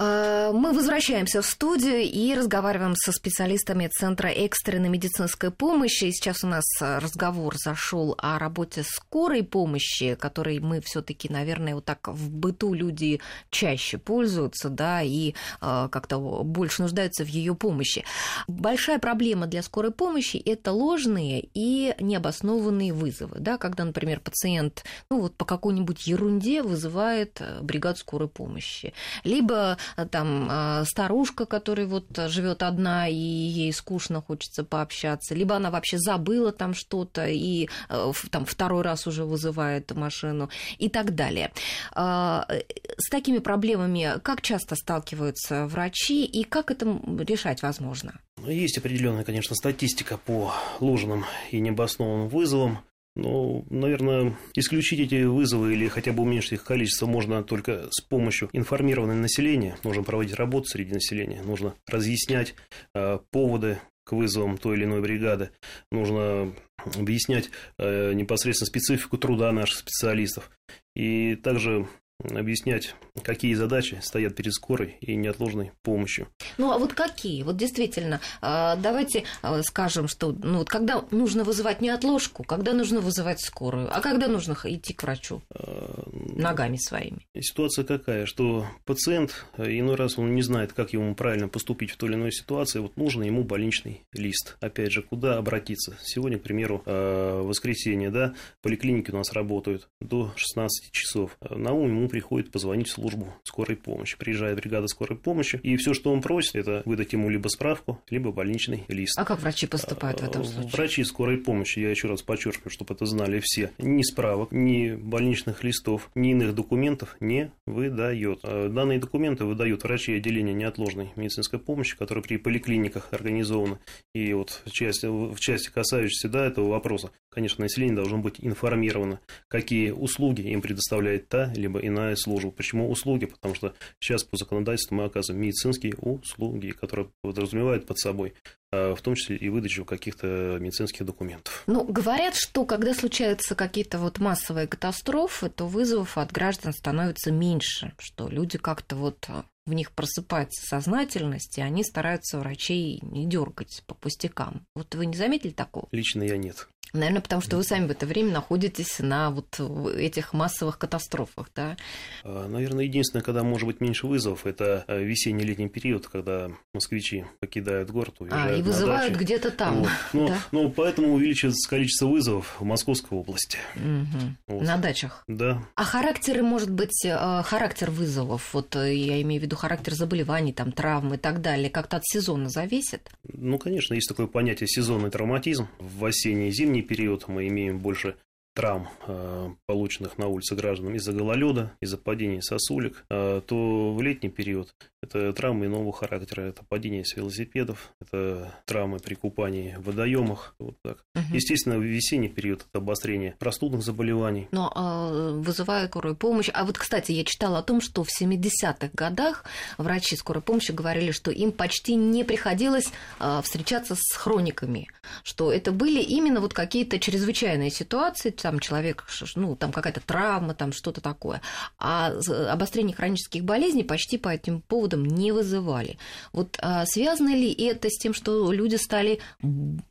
А, мы возвращаемся в студию и разговариваем со специалистами Центра экстренной медицинской помощи. Сейчас у нас разговор зашел о работе скорой помощи, которой мы все-таки, наверное, вот так в быту люди чаще пользуются, да, и э, как-то больше нуждаются в ее помощи. Большая проблема для скорой помощи это ложные и необоснованные вызовы, да, когда, например, пациент, ну вот по какой-нибудь ерунде вызывает э, бригаду скорой помощи, либо Э, там э, старушка, которая вот живет одна и ей скучно, хочется пообщаться, либо она вообще забыла там что-то и э, там второй раз уже вызывает машину и так далее. С такими проблемами как часто сталкиваются врачи и как это решать возможно? Есть определенная, конечно, статистика по ложным и необоснованным вызовам. Ну, наверное, исключить эти вызовы или хотя бы уменьшить их количество можно только с помощью информированного населения. Нужно проводить работу среди населения, нужно разъяснять э, поводы к вызовам той или иной бригады. Нужно объяснять э, непосредственно специфику труда наших специалистов. И также объяснять, какие задачи стоят перед скорой и неотложной помощью. Ну, а вот какие? Вот действительно, а, давайте а, скажем, что ну, вот когда нужно вызывать неотложку, когда нужно вызывать скорую, а когда нужно идти к врачу а, ногами своими? Ситуация какая, что пациент иной раз он не знает, как ему правильно поступить в той или иной ситуации, вот нужен ему больничный лист. Опять же, куда обратиться? Сегодня, к примеру, воскресенье, да, поликлиники у нас работают до 16 часов. На ум ему приходит позвонить в службу скорой помощи. Приезжает бригада скорой помощи, и все, что он просит, это выдать ему либо справку, либо больничный лист. А как врачи поступают в этом случае? Врачи скорой помощи, я еще раз подчеркиваю, чтобы это знали все, ни справок, ни больничных листов, ни иных документов не выдает. А данные документы выдают врачи отделения неотложной медицинской помощи, которые при поликлиниках организованы. И вот в части, в части касающейся да, этого вопроса, конечно, население должно быть информировано, какие услуги им предоставляет та либо иная служба. Почему услуги? Потому что сейчас по законодательству мы оказываем медицинские услуги, которые подразумевают под собой а, в том числе и выдачу каких-то медицинских документов. Ну, говорят, что когда случаются какие-то вот массовые катастрофы, то вызовов от граждан становится меньше, что люди как-то вот а, в них просыпается сознательность, и они стараются врачей не дергать по пустякам. Вот вы не заметили такого? Лично я нет. Наверное, потому что вы сами в это время находитесь на вот этих массовых катастрофах, да? А, наверное, единственное, когда может быть меньше вызовов, это а, весенний-летний период, когда москвичи покидают город, а, уезжают А, и вызывают где-то там, вот. ну, да? ну, поэтому увеличивается количество вызовов в Московской области. Угу. Вот. На дачах? Да. А характеры, может быть, характер вызовов, вот э, я имею в виду характер заболеваний, там, травм и так далее, как-то от сезона зависит? Ну, конечно, есть такое понятие сезонный травматизм в осенний и зимний зимний период мы имеем больше травм, э, полученных на улице гражданам из-за гололеда, из-за падения сосулек, э, то в летний период это травмы иного характера, это падение с велосипедов, это травмы при купании в водоемах, вот так. Угу. Естественно, в весенний период это обострение простудных заболеваний. Но э, вызывает скорую помощь. А вот, кстати, я читала о том, что в 70-х годах врачи скорой помощи говорили, что им почти не приходилось э, встречаться с хрониками, что это были именно вот какие-то чрезвычайные ситуации, там человек, ну, там какая-то травма, там что-то такое. А обострение хронических болезней почти по этим поводам не вызывали. Вот а связано ли это с тем, что люди стали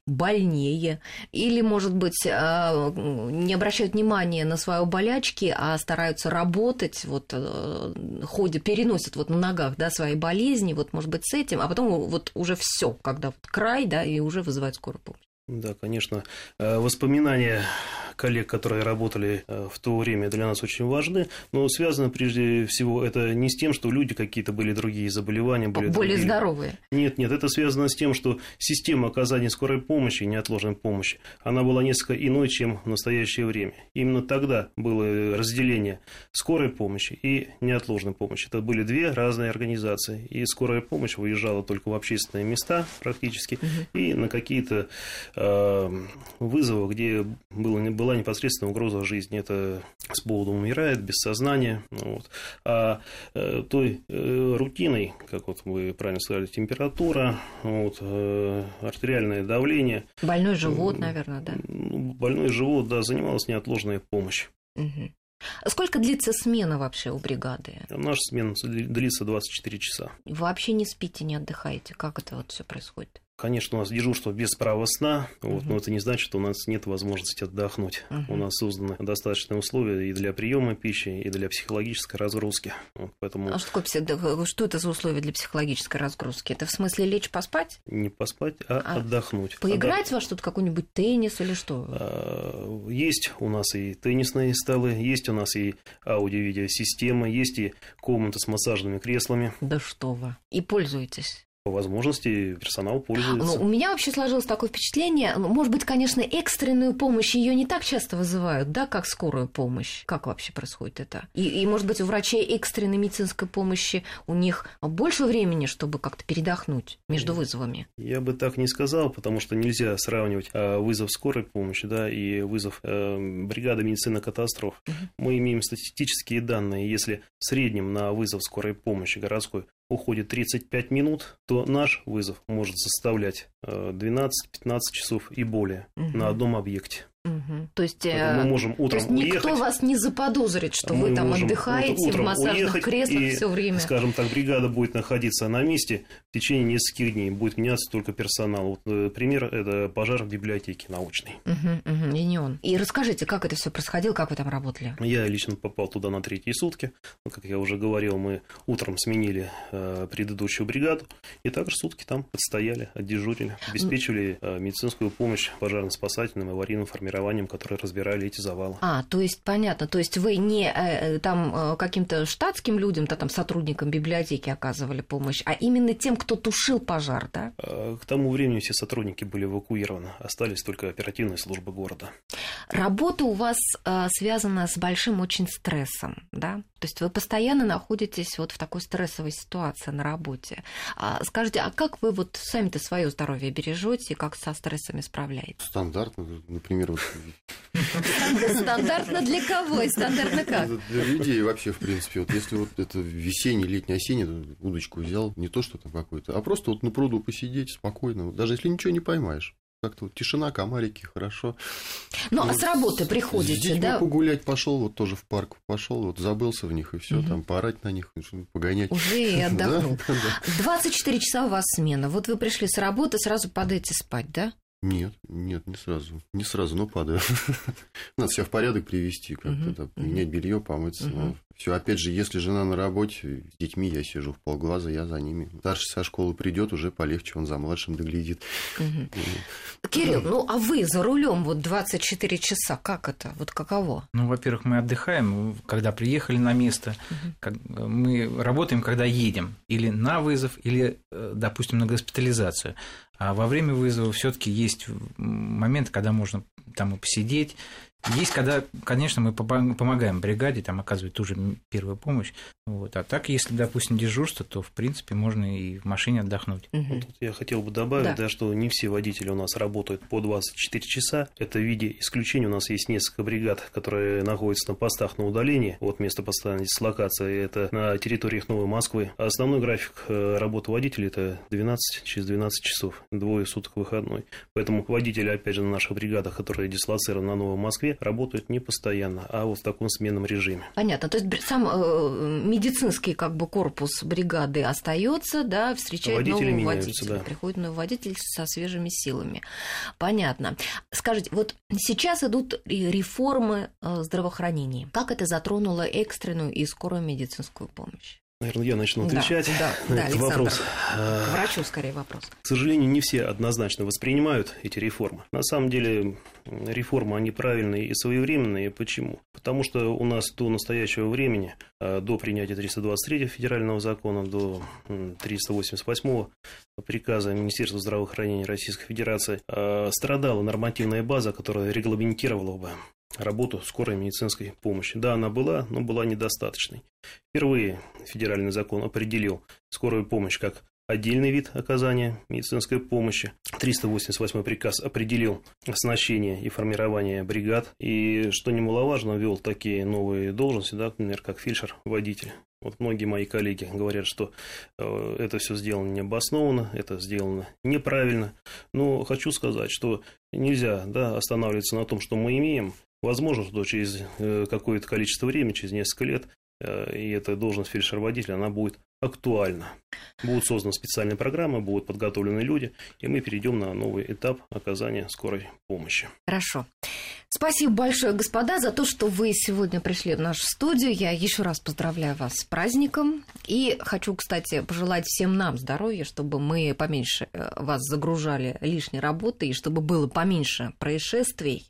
больнее? Или, может быть, а, не обращают внимания на свои болячки, а стараются работать, вот, э, ходят, переносят вот на ногах, да, свои болезни, вот, может быть, с этим, а потом вот уже все, когда вот край, да, и уже вызывают скорую помощь. Да, конечно. Э, воспоминания коллег, которые работали э, в то время, для нас очень важны, но связано прежде всего это не с тем, что люди какие-то были другие заболевания, были более другие. здоровые. Нет, нет, это связано с тем, что система оказания скорой помощи неотложной помощи, она была несколько иной, чем в настоящее время. Именно тогда было разделение скорой помощи и неотложной помощи. Это были две разные организации, и скорая помощь выезжала только в общественные места практически, угу. и на какие-то вызовов, где было, была непосредственная угроза жизни. Это с поводу умирает, без сознания. Вот. А той рутиной, как вот вы правильно сказали, температура, вот, артериальное давление. Больной живот, наверное, да? Ну, больной живот, да, занималась неотложная помощь. Угу. Сколько длится смена вообще у бригады? Наша смена длится 24 часа. Вообще не спите, не отдыхаете? Как это вот все происходит? Конечно, у нас дежурство без права сна, вот, но это не значит, что у нас нет возможности отдохнуть. У нас созданы достаточные условия и для приема пищи, и для психологической разгрузки. Вот, поэтому... А что, такое, что это за условия для психологической разгрузки? Это в смысле лечь поспать? Не поспать, а, а отдохнуть. Поиграть Отдох... во что-то, какой-нибудь теннис или что? А, есть у нас и теннисные столы, есть у нас и аудио-видеосистема, есть и комната с массажными креслами. Да что вы. И пользуетесь? По возможности персонал пользуется. Ну, у меня вообще сложилось такое впечатление, ну, может быть, конечно, экстренную помощь ее не так часто вызывают, да, как скорую помощь. Как вообще происходит это? И, и может быть, у врачей экстренной медицинской помощи у них больше времени, чтобы как-то передохнуть между вызовами? Я бы так не сказал, потому что нельзя сравнивать а, вызов скорой помощи, да, и вызов э, бригады медицины катастроф. Угу. Мы имеем статистические данные, если в среднем на вызов скорой помощи городской уходит 35 минут, то наш вызов может составлять 12-15 э, часов и более угу. на одном объекте. Угу. То есть, мы э, можем утром то есть никто уехать, вас не заподозрит, что вы там отдыхаете в массажных креслах все время. Скажем так, бригада будет находиться на месте в течение нескольких дней. Будет меняться только персонал. Вот, э, пример это пожар в библиотеке научной. Угу, угу, и не он. И расскажите, как это все происходило, как вы там работали? Я лично попал туда на третьи сутки. Ну, как я уже говорил, мы утром сменили э, предыдущую бригаду, и также сутки там отстояли, отдежурили, обеспечивали э, медицинскую помощь пожарно-спасательным и аварийным формированием формированием, которые разбирали эти завалы. А, то есть понятно, то есть вы не э, э там э, каким-то штатским людям, да, там сотрудникам библиотеки оказывали помощь, а именно тем, кто тушил пожар, да? К тому времени все сотрудники были эвакуированы, остались только оперативные службы города. Работа у вас э, связана с большим очень стрессом, да? То есть вы постоянно находитесь вот в такой стрессовой ситуации на работе. А, скажите, а как вы вот сами-то свое здоровье бережете и как со стрессами справляетесь? Стандартно, например, вот... Стандартно для кого и стандартно как? Для людей вообще, в принципе. Вот если вот это весенний, летний, осенний, удочку взял, не то что там какой-то, а просто вот на пруду посидеть спокойно, даже если ничего не поймаешь как-то вот тишина, комарики, хорошо. Ну, вот а с работы приходите, с да? погулять пошел, вот тоже в парк пошел, вот забылся в них и все, угу. там поорать на них, погонять. Уже и отдохнул. 24 часа у вас смена. Вот вы пришли с работы, сразу падаете спать, да? Нет, нет, не сразу. Не сразу, но падаю. Надо себя в порядок привести, как-то, да, менять белье, помыться. Но все, опять же, если жена на работе, с детьми я сижу в полглаза, я за ними. Старший со школы придет, уже полегче, он за младшим доглядит. Угу. Кирилл, ну а вы за рулем вот 24 часа, как это? Вот каково? Ну, во-первых, мы отдыхаем, когда приехали на место, угу. мы работаем, когда едем, или на вызов, или, э, допустим, на госпитализацию. А во время вызова все-таки есть момент, когда можно там и посидеть, есть, когда, конечно, мы помогаем бригаде, там оказывать ту же первую помощь. Вот. А так, если, допустим, дежурство, то, в принципе, можно и в машине отдохнуть. Угу. Вот я хотел бы добавить, да. да, что не все водители у нас работают по 24 часа. Это в виде исключения. У нас есть несколько бригад, которые находятся на постах на удалении от места постоянной дислокации. Это на территориях Новой Москвы. А основной график э, работы водителей – это 12 через 12 часов, двое суток выходной. Поэтому водители, опять же, на наших бригадах, которые дислоцированы на Новой Москве, работают не постоянно, а вот в таком сменном режиме. Понятно. То есть сам э, медицинский как бы корпус бригады остается, да, встречает Водители нового водителя. Да. Приходит новый водитель со свежими силами. Понятно. Скажите, вот сейчас идут реформы э, здравоохранения. Как это затронуло экстренную и скорую медицинскую помощь? Наверное, я начну отвечать да, да, на да, этот Александр. вопрос. К врачу скорее вопрос. К сожалению, не все однозначно воспринимают эти реформы. На самом деле, реформы, они правильные и своевременные. Почему? Потому что у нас до настоящего времени, а, до принятия 323 федерального закона, до 388 приказа Министерства здравоохранения Российской Федерации, а, страдала нормативная база, которая регламентировала бы работу скорой медицинской помощи. Да, она была, но была недостаточной. Впервые федеральный закон определил скорую помощь как отдельный вид оказания медицинской помощи. 388 приказ определил оснащение и формирование бригад. И, что немаловажно, ввел такие новые должности, да, например, как фельдшер-водитель. Вот многие мои коллеги говорят, что э, это все сделано необоснованно, это сделано неправильно. Но хочу сказать, что нельзя да, останавливаться на том, что мы имеем. Возможно, что через э, какое-то количество времени, через несколько лет, э, и эта должность фельдшер-водителя, она будет актуальна. Будут созданы специальные программы, будут подготовлены люди, и мы перейдем на новый этап оказания скорой помощи. Хорошо. Спасибо большое, господа, за то, что вы сегодня пришли в нашу студию. Я еще раз поздравляю вас с праздником. И хочу, кстати, пожелать всем нам здоровья, чтобы мы поменьше э, вас загружали лишней работой, и чтобы было поменьше происшествий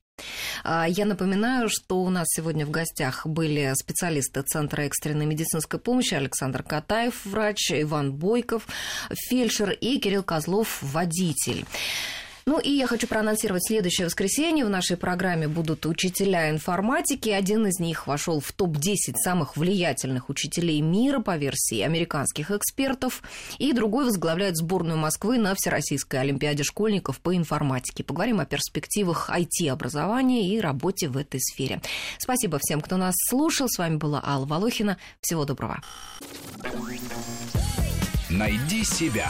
я напоминаю, что у нас сегодня в гостях были специалисты Центра экстренной медицинской помощи Александр Катаев, врач, Иван Бойков, фельдшер и Кирилл Козлов, водитель. Ну и я хочу проанонсировать следующее воскресенье. В нашей программе будут учителя информатики. Один из них вошел в топ-10 самых влиятельных учителей мира по версии американских экспертов. И другой возглавляет сборную Москвы на Всероссийской Олимпиаде школьников по информатике. Поговорим о перспективах IT-образования и работе в этой сфере. Спасибо всем, кто нас слушал. С вами была Алла Волохина. Всего доброго. Найди себя.